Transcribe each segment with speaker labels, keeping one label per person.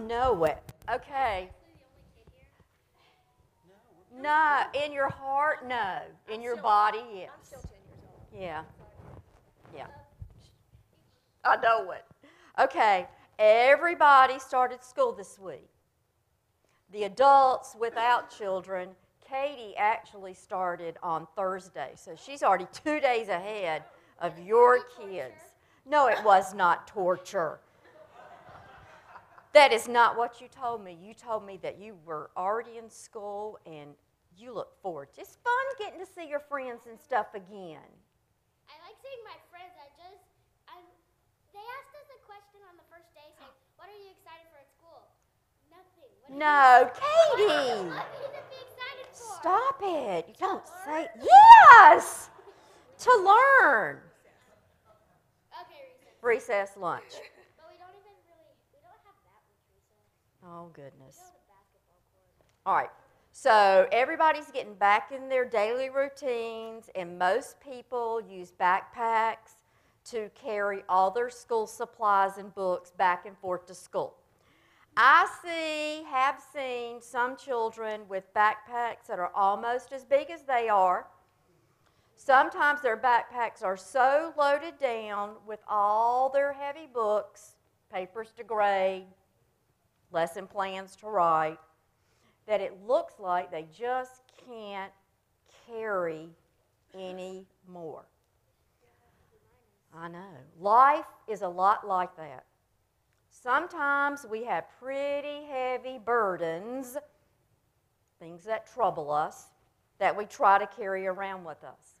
Speaker 1: know it. Okay. No, in your heart, no. In your body, yes.
Speaker 2: I'm still 10 years old.
Speaker 1: Yeah. Yeah. I know it. Okay. Everybody started school this week. The adults without children, Katie actually started on Thursday. So she's already two days ahead of your kids. No, it was not torture. That is not what you told me. You told me that you were already in school and you look forward. It's fun getting to see your friends and stuff again.
Speaker 3: I like seeing my friends. I just, I'm, they asked us a question on the first day saying, What are you excited for at school? Nothing. What
Speaker 1: No, Katie!
Speaker 3: what are you excited for?
Speaker 1: Stop it. You don't say yes to learn.
Speaker 3: Okay, recess.
Speaker 1: Recess lunch.
Speaker 3: But we don't even really, we don't have that much recess.
Speaker 1: Oh, goodness. All right. So everybody's getting back in their daily routines, and most people use backpacks to carry all their school supplies and books back and forth to school. I see, have seen some children with backpacks that are almost as big as they are. Sometimes their backpacks are so loaded down with all their heavy books, papers to grade, lesson plans to write, that it looks like they just can't carry any more. I know. Life is a lot like that. Sometimes we have pretty heavy burdens, things that trouble us, that we try to carry around with us.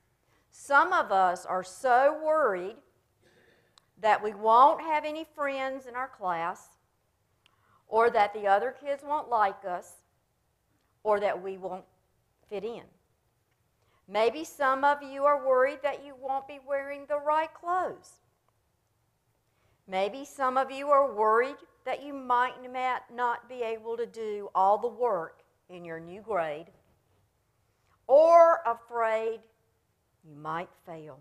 Speaker 1: Some of us are so worried that we won't have any friends in our class, or that the other kids won't like us, or that we won't fit in. Maybe some of you are worried that you won't be wearing the right clothes. Maybe some of you are worried that you might not be able to do all the work in your new grade, or afraid you might fail.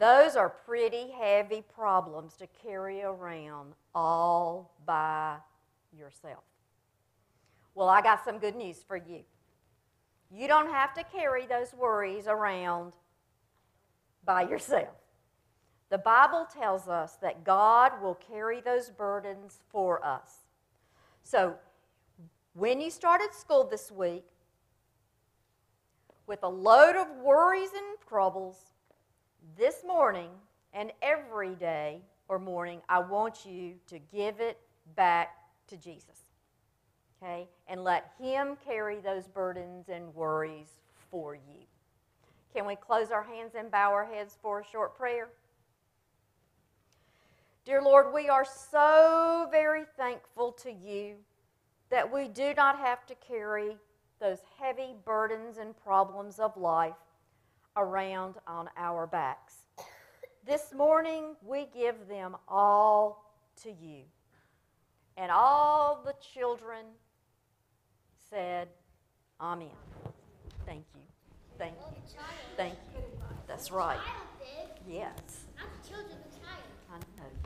Speaker 1: Those are pretty heavy problems to carry around all by yourself. Well, I got some good news for you. You don't have to carry those worries around by yourself. The Bible tells us that God will carry those burdens for us. So, when you started school this week with a load of worries and troubles, this morning and every day or morning, I want you to give it back to Jesus. Okay? And let Him carry those burdens and worries for you. Can we close our hands and bow our heads for a short prayer? Dear Lord, we are so very thankful to you that we do not have to carry those heavy burdens and problems of life around on our backs. This morning, we give them all to you. And all the children said, Amen. Thank you. Thank you. Thank you. That's right. Yes.
Speaker 3: Not the children, the child.
Speaker 1: I know.